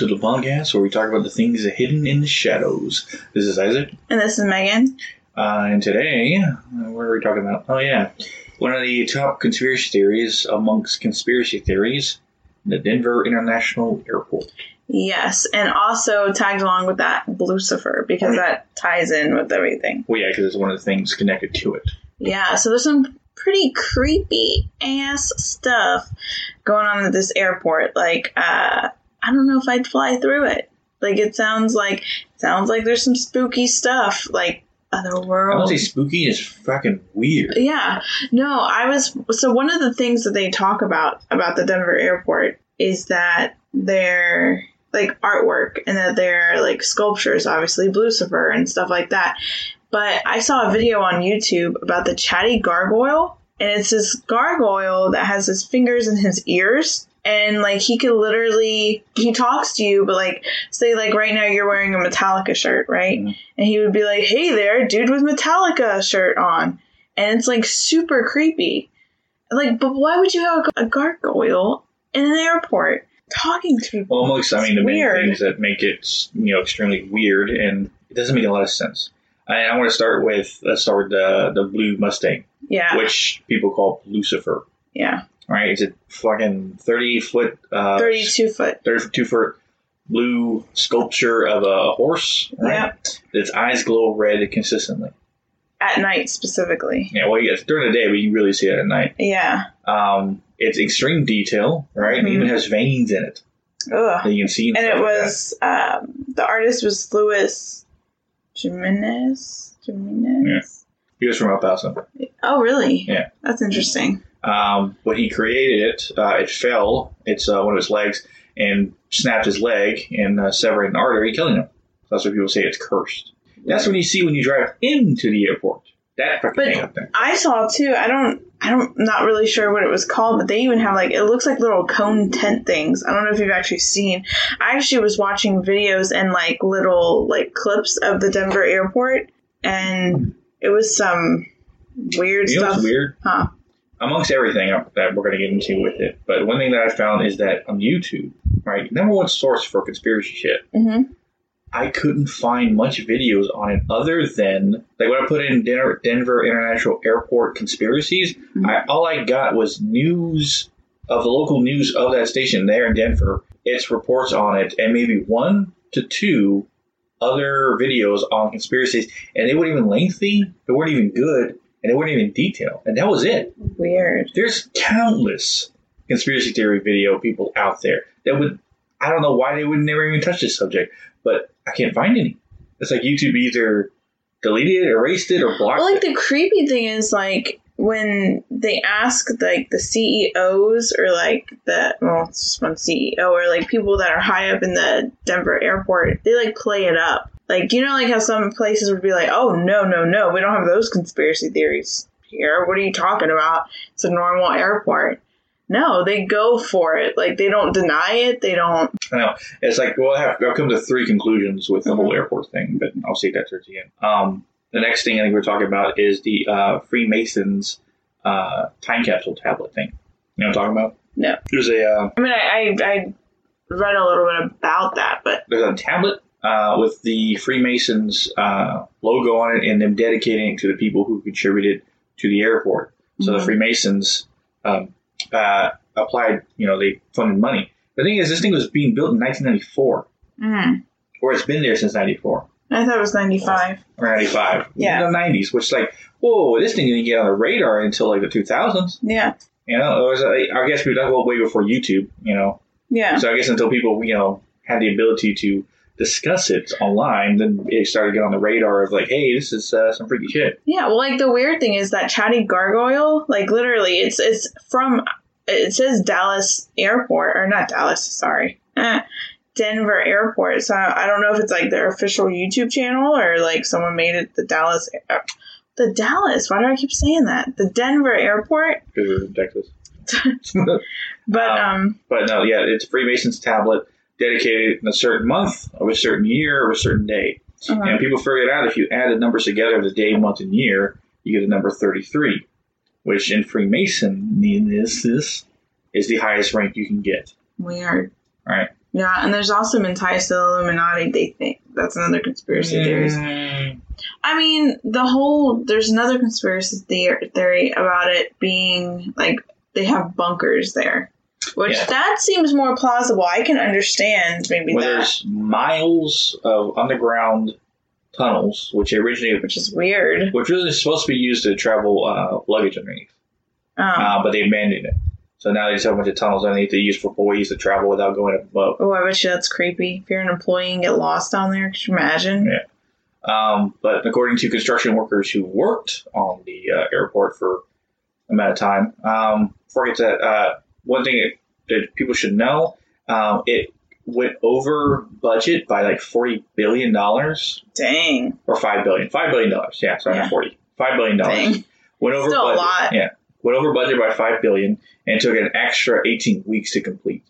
To the podcast where we talk about the things hidden in the shadows. This is Isaac, And this is Megan. uh, and today, uh, what are we talking about? Oh, yeah. One of the top conspiracy theories amongst conspiracy theories the Denver International Airport. Yes, and also tagged along with that Lucifer because that ties in with everything. Well, yeah, because it's one of the things connected to it. Yeah, so there's some pretty creepy ass stuff going on at this airport. Like, uh, I don't know if I'd fly through it. Like, it sounds like sounds like there's some spooky stuff, like other I don't say spooky, it's fucking weird. Yeah, no, I was so one of the things that they talk about about the Denver airport is that they're like artwork and that they're like sculptures, obviously Lucifer and stuff like that. But I saw a video on YouTube about the chatty gargoyle, and it's this gargoyle that has his fingers in his ears. And like he could literally, he talks to you, but like, say like right now you're wearing a Metallica shirt, right? Mhm. And he would be like, "Hey there, dude with Metallica shirt on," and it's like super creepy. Like, but why would you have a gargoyle in an airport talking to people? Well, amongst, I mean, the main things that make it, you know, extremely weird, and it doesn't make a lot of sense. I, I want to start with, let's start with the, the blue Mustang, Yeah, which people call Lucifer. yeah, right? It's a fucking 30 foot, uh, thirty-two foot. 32 foot blue sculpture of a horse, right? Its eyes glow red consistently. At night specifically. Yeah, well, yes, during the day, but you really see it at night. Yeah. Um, it's extreme detail, right? It Mhm. even has veins in it Ugh. that you can see. And it like was um, the artist was Louis Jimenez. Jimenez. Yeah. He was from El Paso. Oh, really? Yeah. That's interesting. Um, when he created it, uh, it fell. It's uh, one of his legs and snapped his leg and uh, severed an artery, killing him. That's what people say it's cursed. That's what you see when you drive into the airport. That fucking But- thing up there. I saw too. I don't. I don't. Not really sure what it was called, but they even have like it looks like little cone tent things. I don't know if you've actually seen. I actually was watching videos and like little like clips of the Denver airport, and it was some weird You know stuff. weird? Huh. Amongst everything that we're going to get into with it, but one thing that I found is that on YouTube, right, number one source for conspiracy shit, hmm I couldn't find much videos on it other than like when I put in Denver, Denver International Airport conspiracies. Mhm. I, all I got was news of the local news of that station there in Denver. Its reports on it, and maybe one to two other videos on conspiracies, and they weren't even lengthy. They weren't even good, and they weren't even detailed. And that was it. Weird. There's countless conspiracy theory video people out there that would. I don't know why they would never even touch this subject, but I can't find any. It's like YouTube either deleted it, erased it, or blocked Well, like it. the creepy thing is like when they ask like the CEOs or like the well, it's just one CEO or like people that are high up in the Denver airport, they like play it up. Like you know, like how some places would be like, "Oh no, no, no, we don't have those conspiracy theories here. What are you talking about? It's a normal airport." No, they go for it. Like they don't deny it. They don't. I know. It's like, well, I have, I've come to three conclusions with the whole Mhm. airport thing, but I'll save that towards the end. Um, the next thing I think we're talking about is the uh, Freemasons uh, time capsule tablet thing. You know what I'm talking about? No. There's a uh, I mean, I I, I read a little bit about that, but there's a tablet uh, with the Freemasons uh, logo on it and them dedicating it to the people who contributed to the airport. So the Mhm. Freemasons um, uh, applied, you know, they funded money. The thing is, this thing was being built in 1994, mm, or it's been there since 94 I thought it was ninety five. or 95. Yeah. The 90s, which is like, whoa, this thing didn't get on the radar until like the 2000s. Yeah, You know, it was, I guess we that well way before YouTube, you know. yeah. So I guess until people, you know, had the ability to discuss it online, then it started to get on the radar of like, hey, this is uh, some freaky shit. Yeah, well, like the weird thing is that chatty gargoyle, like literally, it's it's from it says Dallas Airport or not Dallas, sorry, eh, Denver Airport. So I don't know if it's like their official YouTube channel or like someone made it the Dallas, uh, the Dallas. Why do I keep saying that? The Denver Airport, because we're in Texas. but Um, um, But no, yeah, it's Freemasons tablet dedicated in a certain month of a certain year or a certain day. uh-huh. And people figured out if you added numbers together, of the day, month, and year, you get the number 33, which in Freemason is, this is the highest rank you can get. weird. Right? Yeah, and there's also been ties to the Illuminati. They think that's another conspiracy theory. Mm, I mean, the whole there's another conspiracy theory about it being like they have bunkers there, which Yeah. that seems more plausible. I can understand maybe well, that, there's miles of underground tunnels, which originated, which is weird. which was supposed to be used to travel uh, luggage underneath, Um, uh, but they abandoned it. So now they just have a bunch of tunnels underneath they use for employees to travel without going up above. oh, I bet you that's creepy. If you're an employee and get lost down there, could you imagine? Yeah. Um, but according to construction workers who worked on the uh, airport for a amount of time, um, before I get to that, uh, one thing that, that people should know, um, it went over budget by like forty billion dollars Dang, or five billion. Five billion dollars. Yeah, sorry, Yeah. not forty, five billion dollars. Went over Still a lot. Yeah, went over budget by five billion and took an extra eighteen weeks to complete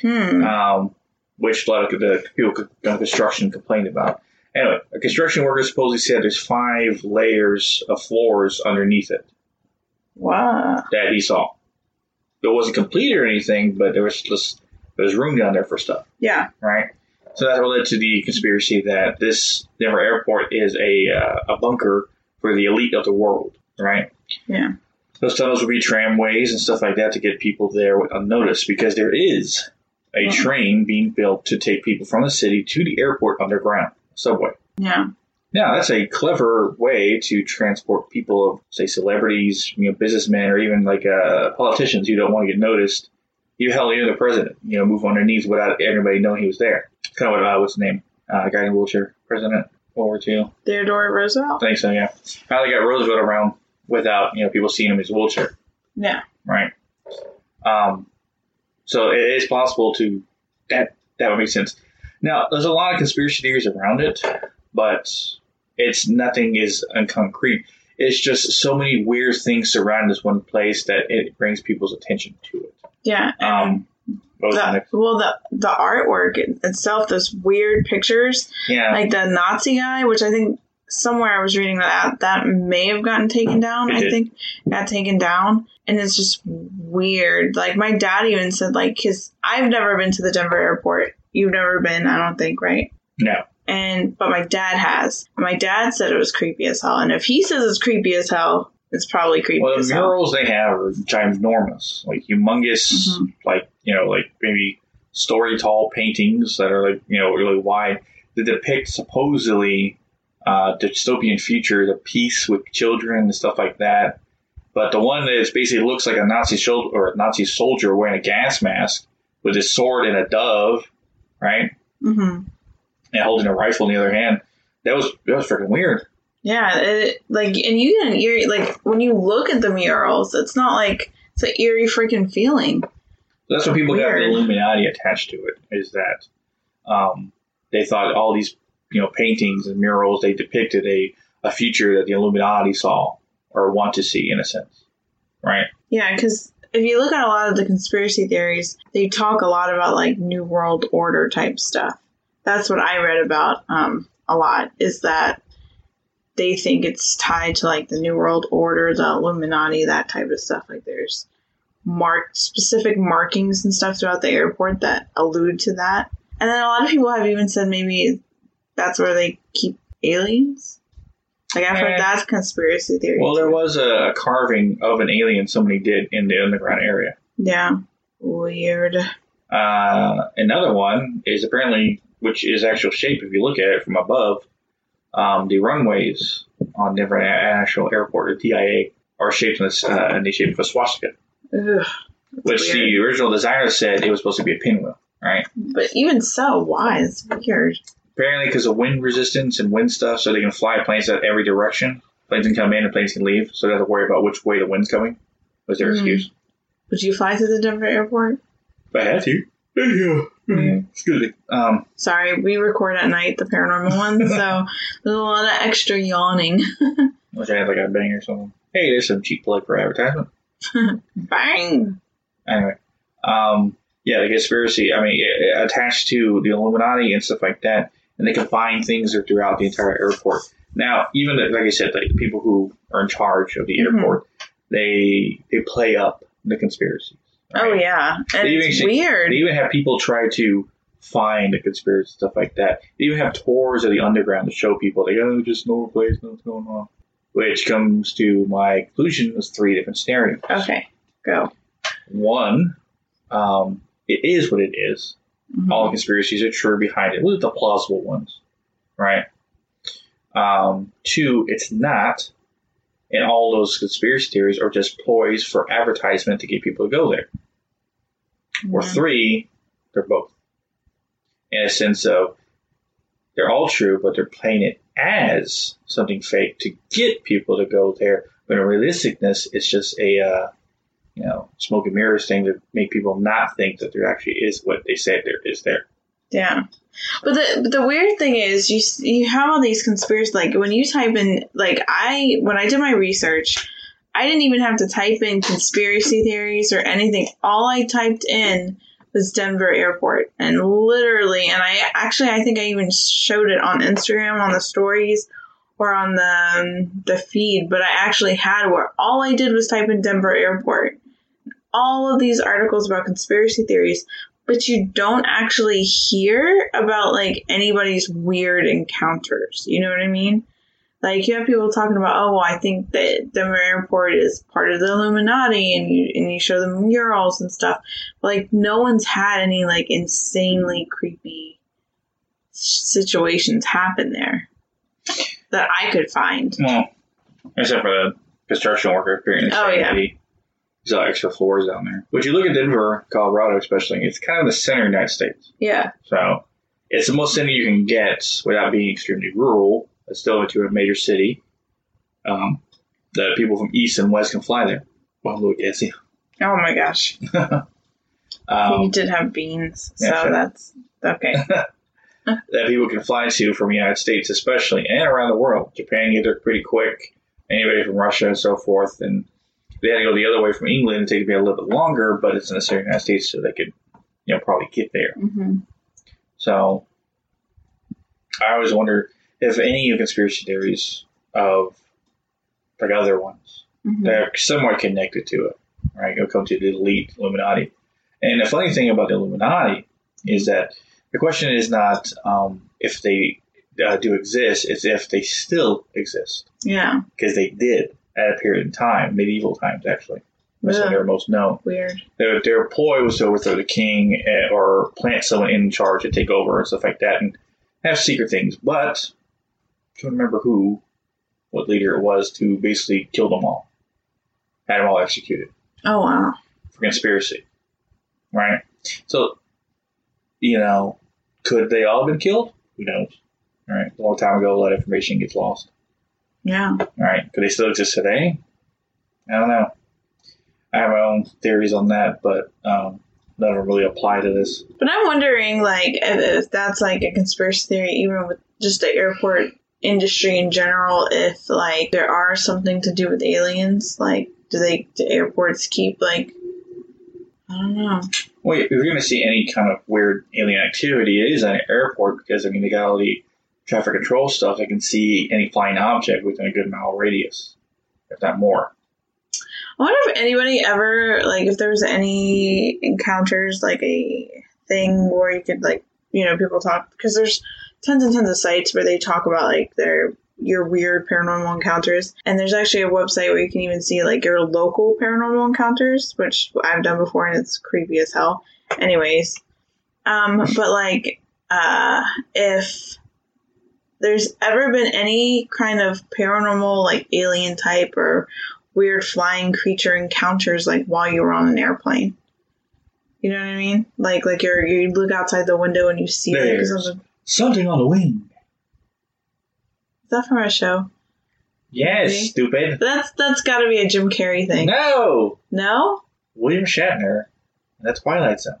Hmm. um, which a lot of the people on construction complained about. Anyway, a construction worker supposedly said there's five layers of floors underneath it Wow. that he saw. It wasn't complete or anything, but there was just there was room down there for stuff, Yeah. right? So that led to the conspiracy that this Denver airport is a uh, a bunker for the elite of the world, right? Yeah. Those tunnels would be tramways and stuff like that to get people there unnoticed because there is a Mhm. train being built to take people from the city to the airport underground subway. Yeah. Now that's a clever way to transport people of say celebrities, you know, businessmen, or even like uh, politicians who don't want to get noticed. You hell, even the president, you know, move on their knees without everybody knowing he was there. Kind of what uh, what's his name? Uh, guy in a wheelchair, president, World War II. Theodore Roosevelt. I think so, yeah. How they got Roosevelt around without you know people seeing him in his wheelchair Yeah. right? Um, so it is possible to that that would make sense. Now, there's a lot of conspiracy theories around it, but it's nothing is unconcrete. It's just so many weird things surrounding this one place that it brings people's attention to it. Yeah. Um, the, well, the the artwork itself, those weird pictures, Yeah, like the Nazi guy, which I think somewhere I was reading that that may have gotten taken down. It I did. think got taken down, and it's just weird. Like my dad even said, like, because I've never been to the Denver airport. You've never been, I don't think, right? no, And but my dad has. My dad said it was creepy as hell. And if he says it's creepy as hell, it's probably creepy well, the murals they have are ginormous, like humongous, Mhm. like you know, like maybe story tall paintings that are like you know really wide that depict supposedly uh, dystopian future, the peace with children and stuff like that. But the one that is basically looks like a Nazi soldier or a Nazi soldier wearing a gas mask with his sword and a dove, right, hmm and holding a rifle in the other hand. That was that was freaking weird. Yeah, it, like, and you can eerie, like, when you look at the murals, it's not like it's an eerie freaking feeling. That's what people got the Illuminati attached to it. Is that um, they thought all these you know paintings and murals they depicted a a future that the Illuminati saw or want to see in a sense, right? Yeah, because if you look at a lot of the conspiracy theories, they talk a lot about like New World Order type stuff. That's what I read about um, a lot. Is that they think it's tied to like the New World Order, the Illuminati, that type of stuff. Like there's marked specific markings and stuff throughout the airport that allude to that. And then a lot of people have even said maybe that's where they keep aliens. Like I've heard that's conspiracy theory. Well, there was a, a carving of an alien somebody did in the underground area. yeah, weird. Uh, another one is apparently, which is actual shape if you look at it from above, um, the runways on Denver International Airport, or DIA, are shaped in, this, uh, in the shape of a swastika, Ugh, which weird. the original designer said it was supposed to be a pinwheel, right? But even so, why? It's weird. Apparently, because of wind resistance and wind stuff, so they can fly planes out every direction. Planes can come in and planes can leave, so they don't have to worry about which way the wind's coming. Was their Mm. excuse? Would you fly to the Denver airport? If I had to. Yeah. Mm. Excuse me. Um, Sorry, we record at night, the paranormal one, so there's a lot of extra yawning. wish I had like a bang or something. Hey, there's some cheap plug for advertisement. Bang! Anyway, um, yeah, the conspiracy. I mean, attached to the Illuminati and stuff like that, and they can find things throughout the entire airport. Now, even like I said, like the people who are in charge of the Mhm. airport, they they play up the conspiracies. Oh yeah, and They even it's actually- weird. They even have people try to find the conspiracy stuff like that. They even have tours of the underground to show people they go, oh, just no place, what's going on. Which comes to my conclusion was three different scenarios. okay, go. One, um, it is what it is. Mhm. All the conspiracies are true behind it. Look at the plausible ones, right? Um, two, it's not, and all those conspiracy theories are just ploys for advertisement to get people to go there. Or three, they're both. In a sense of they're all true, but they're playing it as something fake to get people to go there. But in realisticness, it's just a uh, you know smoke and mirrors thing to make people not think that there actually is what they said there is there. Yeah, but the the weird thing is you you have all these conspiracy like when you type in like I when I did my research, I didn't even have to type in conspiracy theories or anything. All I typed in was Denver Airport, and literally, and I actually I think I even showed it on Instagram on the stories or on the um, the feed, but I actually had where all I did was type in Denver Airport. All of these articles about conspiracy theories but you don't actually hear about like anybody's weird encounters. You know what I mean? Like you have people talking about, oh, well, I think that Denver Airport is part of the Illuminati, and you and you show them murals and stuff. But, like no one's had any like insanely creepy situations happen there that I could find. Well, except for the construction worker experience. Oh, yeah. All extra floors down there. But you look at Denver, Colorado, especially, it's kind of the center of the United States. Yeah, So it's the most center you can get without being extremely rural. It's still into a major city. Um, the people from east and west can fly there. Well, look, Essie. Oh my gosh, you Um, did have beans, so Yeah, sure. that's okay. that people can fly to from the United States, especially, and around the world. Japan get there pretty quick. Anybody from Russia and so forth, and they had to go the other way from England. It takes me a little bit longer, but it's in the United States, so they could, you know, probably get there. hmm So I always wonder if any of the conspiracy theories of like other ones hmm they're somewhat connected to it, right? Go come to the elite Illuminati. And the funny thing about the Illuminati is that the question is not um, if they uh, do exist, it's if they still exist Yeah, because they did at a period in time, medieval times actually. That's when they were most known. weird. Their, their ploy was to overthrow the king eh, or plant someone in charge to take over and stuff like that and have secret things. But I can't remember who, what leader it was to basically kill them all, had them all executed Oh wow. for conspiracy, right? So, you know, could they all have been killed? Who knows? Right? A long time ago, a lot of information gets lost. Yeah. All right. Could they still exist today? I don't know. I have my own theories on that, but um, of them really apply to this. But I'm wondering, like, if, if that's like a conspiracy theory, even with just the airport industry in general, if like there are something to do with aliens, like, do they do airports keep like, I don't know. Well, if you're going to see any kind of weird alien activity, it is at an airport because, I mean, they got all the traffic control stuff. I can see any flying object within a good mile radius, if not more. I wonder if anybody ever like if there was any encounters like a thing where you could like you know people talk because there's tons and tons of sites where they talk about like their your weird paranormal encounters and there's actually a website where you can even see like your local paranormal encounters which I've done before and it's creepy as hell anyways um but like uh if there's ever been any kind of paranormal like alien type or weird flying creature encounters like while you were on an airplane. You know what I mean? Like like you're you look outside the window and you see like something. Something on the wing. Is that from a show? Yes, Maybe. stupid. That's that's got to be a Jim Carrey thing. No! No? William Shatner. That's Twilight Zone.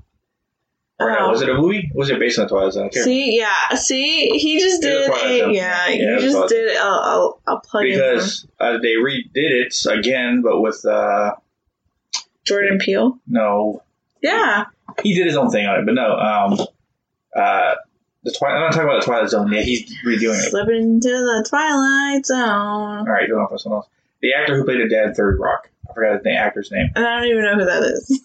Oh. was it a movie? Was it based on Twilight Zone? See, yeah, see, he just did a yeah, Yeah, just Twilight did a, a, a plug in because uh, they redid it again, but with uh, Jordan Peele. no, Yeah, he did his own thing on it, but no, um, uh, the Twilight. I'm not talking about the Twilight Zone. Yeah, he's redoing it. slipping into the Twilight Zone. All right, going off with someone else. The actor who played the dad Third Rock. I forgot the actor's name. And I don't even know who that is.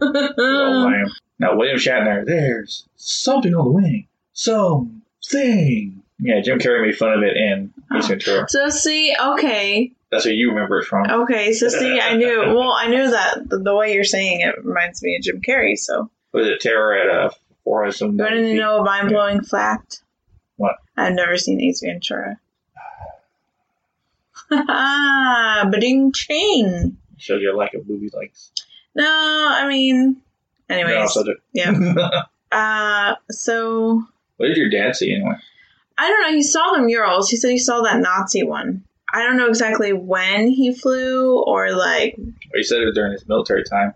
Oh. Now, William Shatner, there's something on the wing. Something. Yeah, Jim Carrey made fun of it in Ace Ventura. so see, okay, That's what you remember it from. okay, so see, I knew. Well, I knew that the, the way you're saying it reminds me of Jim Carrey. So, Was it Terror at uh, 400 you want to know a mind blowing fact? What? I've never seen Ace Ventura. Ba-ding chain. Shows your lack of movie likes. No, I mean, anyways, No, yeah. Uh, so what did your dad see anyway? I don't know. He saw the murals. He said he saw that Nazi one. I don't know exactly when he flew or like, Well, he said it was during his military time.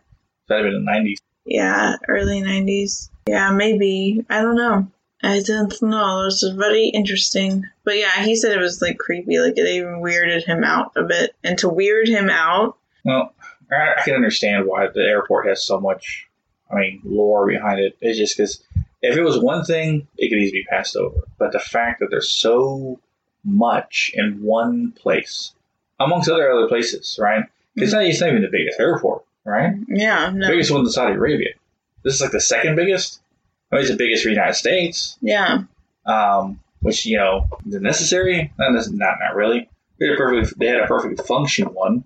That'd have been the 90s. yeah, early '90s. Yeah, maybe. I don't know. I don't know. This is very interesting. But yeah, he said it was like creepy. Like it even weirded him out a bit. And to weird him out, Well, I, can understand why the airport has so much, I mean, lore behind it. It's just because if it was one thing, it could easily be passed over. But the fact that there's so much in one place, amongst other other places, right? It's not, it's not even the biggest airport, right? yeah, The biggest one in Saudi Arabia. This is like the second biggest. It's the biggest for the United States. yeah, um, which you know is it necessary? Not, not not really. They had a perfectly they had a perfectly function one,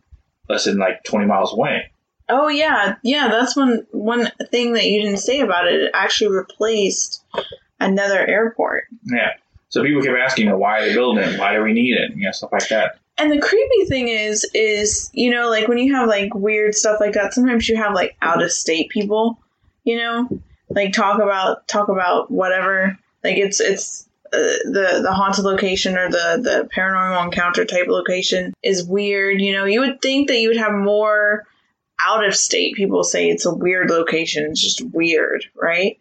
less than like twenty miles away. Oh yeah, yeah. That's one one thing that you didn't say about it. It actually replaced another airport. Yeah. So people kept asking, you know, why are they building it? Why do we need it? You know, stuff like that. And the creepy thing is, is you know, like when you have like weird stuff like that, sometimes you have like out of state people, you know, like talk about talk about whatever. Like it's it's uh, the the haunted location or the the paranormal encounter type location is weird. You know, you would think that you would have more out of state people say it's a weird location. It's just weird, right?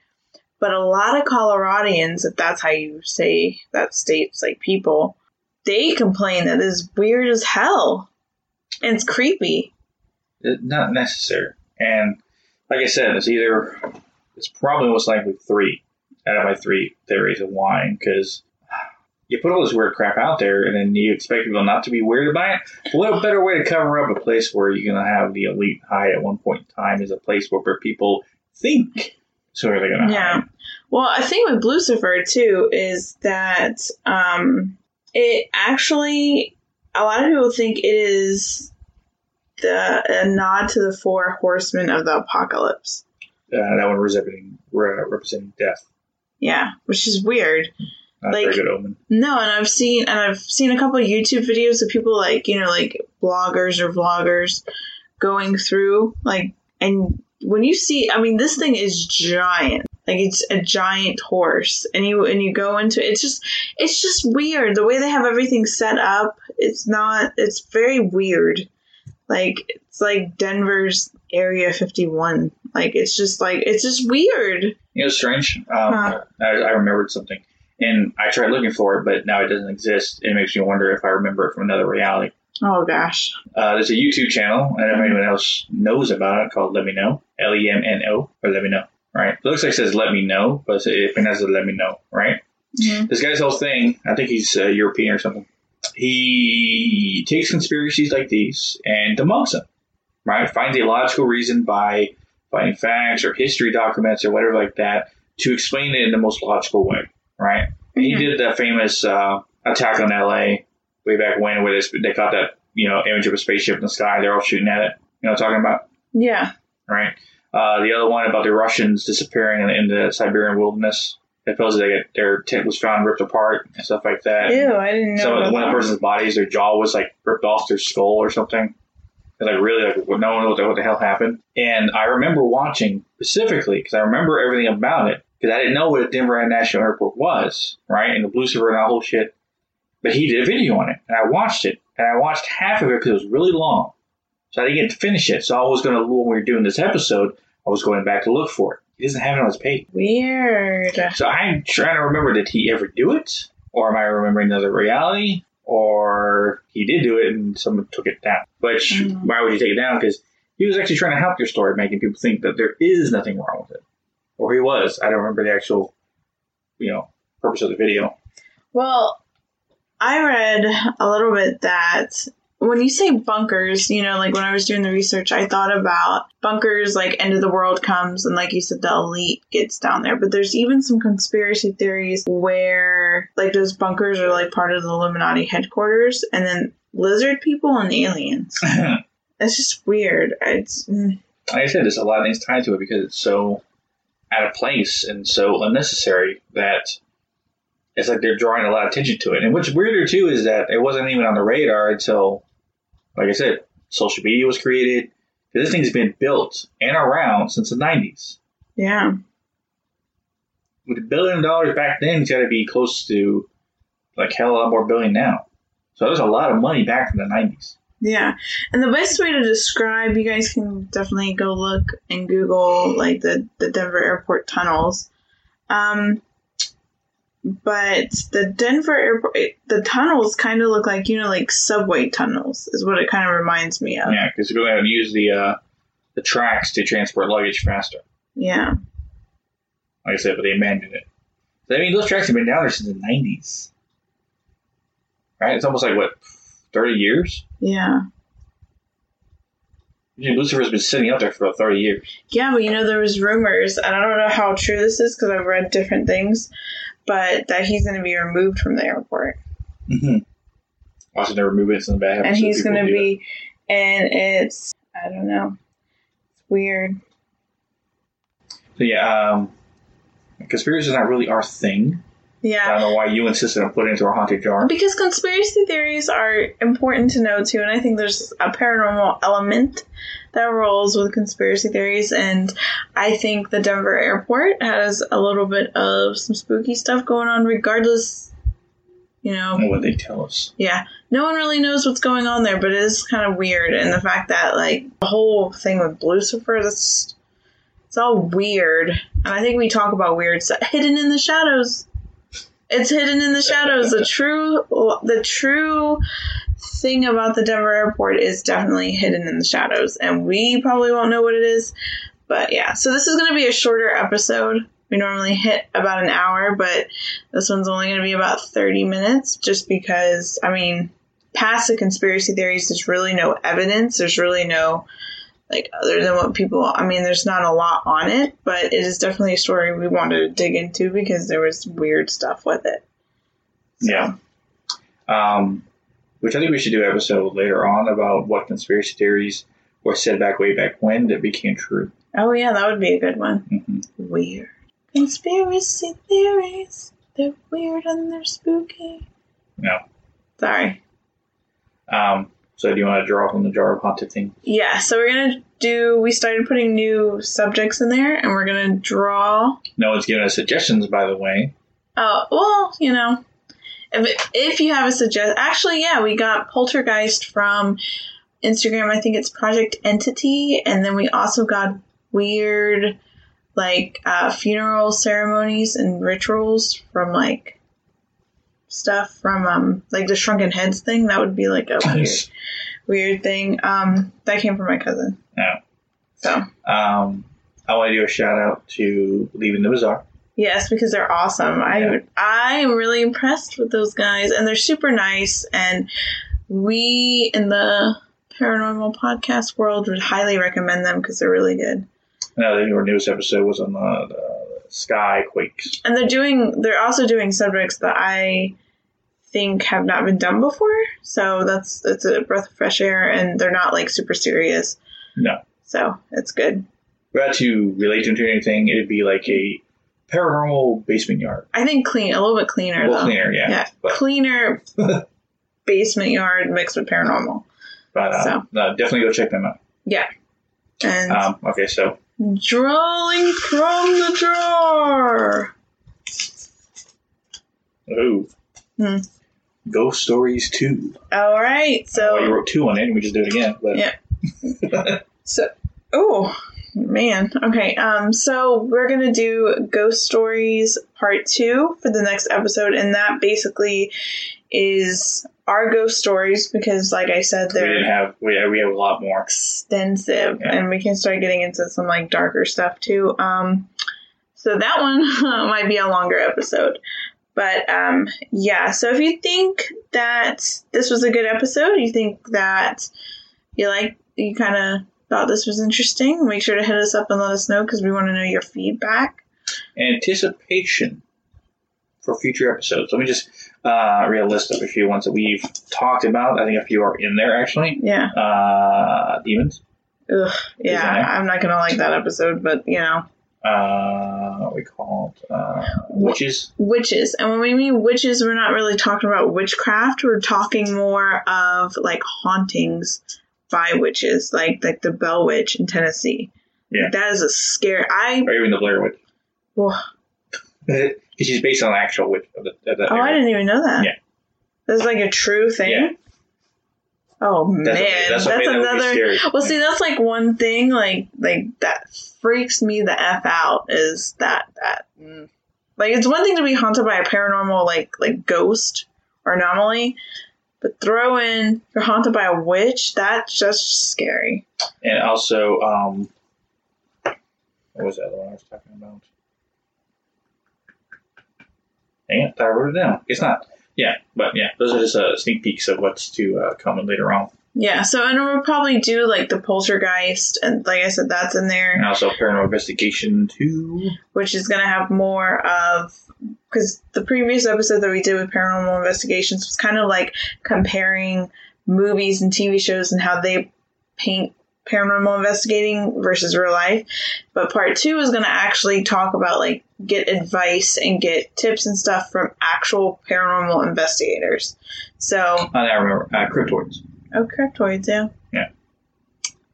But a lot of Coloradians, if that's how you say that state's like people, they complain that it's weird as hell. And it's creepy. Not necessary. And like I said, it's either it's probably most likely three out of my three theories of why. Because you put all this weird crap out there, and then you expect people not to be weird about it. What better way to cover up a place where you're going to have the elite hide at one point in time is a place where, where people think so are they going to Yeah. hide. Well, I think with Lucifer too is that um, it actually a lot of people think it is the a nod to the four horsemen of the apocalypse. Uh, that one representing re- representing death. Yeah, which is weird. Not a Like- very good omen. No, and I've seen and I've seen a couple of YouTube videos of people like you know like bloggers or vloggers going through like and when you see I mean this thing is giant like it's a giant horse and you and you go into it's just it's just weird the way they have everything set up it's not it's very weird like it's like Denver's Area 51 like it's just like it's just weird You know, it's strange. Um, Huh. I, I remembered something, and I tried looking for it, but now it doesn't exist. It makes me wonder if I remember it from another reality. oh gosh Uh, there's a YouTube channel, and if anyone else knows about it, called Let Me Know, L E M N O, or Let Me Know, right? It looks like it says Let Me Know, but it pronounced Let Me Know, right? Mhm. This guy's whole thing, I think he's uh, European or something. He takes conspiracies like these and debunks them, right? Finds a logical reason by finding facts or history documents or whatever like that to explain it in the most logical way, right? And he did the famous uh, attack on LA way back when, where they, they caught that you know image of a spaceship in the sky. They're all shooting at it. You know what I'm talking about? yeah right? Uh, the other one about the Russians disappearing in, in the Siberian wilderness. Supposedly they get, their tent was found ripped apart and stuff like that. ew I didn't know about one of the person's bodies, their jaw was like ripped off their skull or something. And like really, like no one knows what the hell happened. And I remember watching specifically because I remember everything about it because I didn't know what a Denver International Airport was, right? And the Lucifer and that whole shit. But he did a video on it, and I watched it, and I watched half of it because it was really long, so I didn't get to finish it. So I was going to, when we were doing this episode, I was going back to look for it. He doesn't have it on his page. Weird. So I'm trying to remember did he ever do it? Or am I remembering another reality? Or he did do it and someone took it down. Which, Mhm. why would you take it down? Because he was actually trying to help your story, making people think that there is nothing wrong with it. Or he was. I don't remember the actual, you know, purpose of the video. Well, I read a little bit that when you say bunkers, you know, like when I was doing the research, I thought about bunkers like end of the world comes and like you said, the elite gets down there. But there's even some conspiracy theories where like those bunkers are like part of the Illuminati headquarters and then lizard people and aliens. It's just weird. It's mm, like I said, there's a lot of things tied to it because it's so out of place and so unnecessary that it's like they're drawing a lot of attention to it. And what's weirder too is that it wasn't even on the radar until, like I said, social media was created. This thing's been built and around since the 90s. yeah. With a billion dollars back then, it's got to be close to like hell a lot more billion now. So there's a lot of money back from the 90s. Yeah. And the best way to describe, you guys can definitely go look and Google like the, the Denver airport tunnels. Um, but the Denver airport, the tunnels kind of look like, you know, like subway tunnels is what it kind of reminds me of. Yeah, because you're going to use the uh, the tracks to transport luggage faster. Yeah. Like I said, but they abandoned it. I mean, those tracks have been down there since the 90s. Right? It's almost like, what, 30 years? Yeah. Lucifer's been sitting out there for about 30 years. Yeah, but you know, there was rumors, and I don't know how true this is because I've read different things, but that he's going to be removed from the airport. Mm-hmm. Also, never move it in the bad and he's going to be, and it's, I don't know, it's weird. So, yeah, um, conspiracy is not really our thing. Yeah. I don't know why you insisted on putting it into our haunted jar. Because conspiracy theories are important to know too, and I think there's a paranormal element that rolls with conspiracy theories, and I think the Denver airport has a little bit of some spooky stuff going on, regardless, you know, And what they tell us. Yeah, no one really knows what's going on there, but it is kind of weird, and the fact that like the whole thing with Lucifer, that's it's all weird, and I think we talk about weird stuff hidden in the shadows. It's hidden in the shadows. The true, the true thing about the Denver airport is definitely hidden in the shadows, and we probably won't know what it is. But yeah, so this is going to be a shorter episode. We normally hit about an hour, but this one's only going to be about 30 minutes just because, I mean, past the conspiracy theories, there's really no evidence. There's really no, like, other than what people, I mean, there's not a lot on it, but it is definitely a story we wanted to dig into because there was weird stuff with it. So, Yeah. Um, which I think we should do an episode later on about what conspiracy theories were said back way back when that became true. Oh, yeah, that would be a good one. hmm Weird. Conspiracy theories. They're weird and they're spooky. No. Sorry. Um, so do you want to draw from the jar of haunted thing? Yeah, so we're gonna do. We started putting new subjects in there, and we're gonna draw. No one's giving us suggestions, by the way. Oh, well, you know, if if you have a suggest, actually, yeah, we got Poltergeist from Instagram. I think it's Project Entity, and then we also got weird, like uh, funeral ceremonies and rituals from like stuff from um like the Shrunken Heads thing. That would be like a weird, weird thing. Um, that came from my cousin. Yeah. So. Um, I want to do a shout out to Leaving the Bazaar. Yes, because they're awesome. I Yeah. I am really impressed with those guys, and they're super nice. And we in the paranormal podcast world would highly recommend them because they're really good. Now, the your newest episode was on the, the sky quakes. And they're doing they're also doing subjects that I think have not been done before. So that's it's a breath of fresh air, and they're not like super serious. No. So it's good. But to relate them to anything, it'd be like a paranormal basement yard. I think clean a little bit cleaner A little though. cleaner, yeah. Yeah, But, cleaner basement yard mixed with paranormal. but uh, So. no, definitely go check them out. Yeah. And Um, okay, so drawing from the jar. ooh, Hmm. Ghost Stories 2. All right, oh, you wrote two on it, and we just do it again. But Yeah. so oh man, okay. Um, so we're gonna do ghost stories part two for the next episode, and that basically is our ghost stories because, like I said, we didn't they're have we, we have a lot more. extensive, Yeah. and we can start getting into some like darker stuff too. Um, so that one might be a longer episode. But um, yeah, so if you think that this was a good episode, you think that you like, you kind of thought this was interesting, make sure to hit us up and let us know because we want to know your feedback. Anticipation for future episodes. Let me just uh, read a list of a few ones that we've talked about. I think a few are in there actually. Yeah. Uh, demons. Ugh, yeah. I'm not gonna like that episode, but you know, Uh, what we call it uh, witches. witches. And when we mean witches, we're not really talking about witchcraft. We're talking more of like hauntings by witches, like like the Bell Witch in Tennessee. Yeah. that is a scare. I Or even the Blair Witch. oh, Because she's based on an actual witch of, the, of that I area. didn't even know that. Yeah. that's like a true thing. Yeah. Oh That's man, what- that's that's, that another. Well, see, that's like one thing, like like that freaks me the f out. Is that that mm. like it's one thing to be haunted by a paranormal like like ghost or anomaly, but throw in you're haunted by a witch. That's just scary. And also, um, what was the other one I was talking about? Dang it, I wrote it down. It's not. Yeah, but yeah, those are just uh, sneak peeks of what's to uh, come later on. Yeah. So and we'll probably do like the poltergeist, and like I said, that's in there. And also Paranormal Investigation 2. which is going to have more of because the previous episode that we did with paranormal investigations was kind of like comparing movies and TV shows and how they paint paranormal investigating versus real life. But part two is going to actually talk about like get advice and get tips and stuff from actual paranormal investigators. So, I remember. Uh, Cryptoids. oh, cryptoids, yeah. Yeah.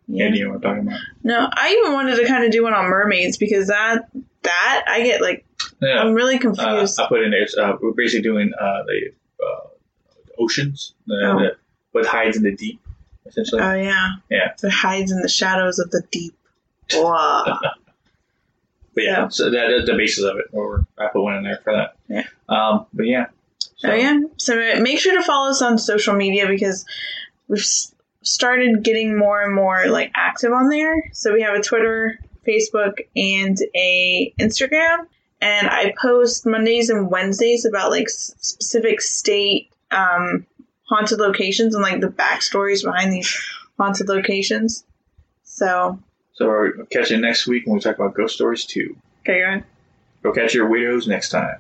Yeah. You know what I'm talking about? No, I even wanted to kind of do one on mermaids because that that I get like Yeah. I'm really Uh, confused. I put in there. Uh, we're basically doing uh, the uh, oceans, Oh. the, what hides in the deep, essentially. Oh yeah. Yeah. It hides in the shadows of the deep. Wow. but yeah, yeah. so that, that's the basis of it. Or I put one in there for that. Yeah. Um, but yeah. So, oh yeah. So make sure to follow us on social media because we've started getting more and more like active on there. So we have a Twitter, Facebook, and a Instagram. And I post Mondays and Wednesdays about like specific state um, haunted locations and like the backstories behind these haunted locations. So So we'll catch you next week when we talk about ghost stories too. okay, go ahead. Go catch your widows next time.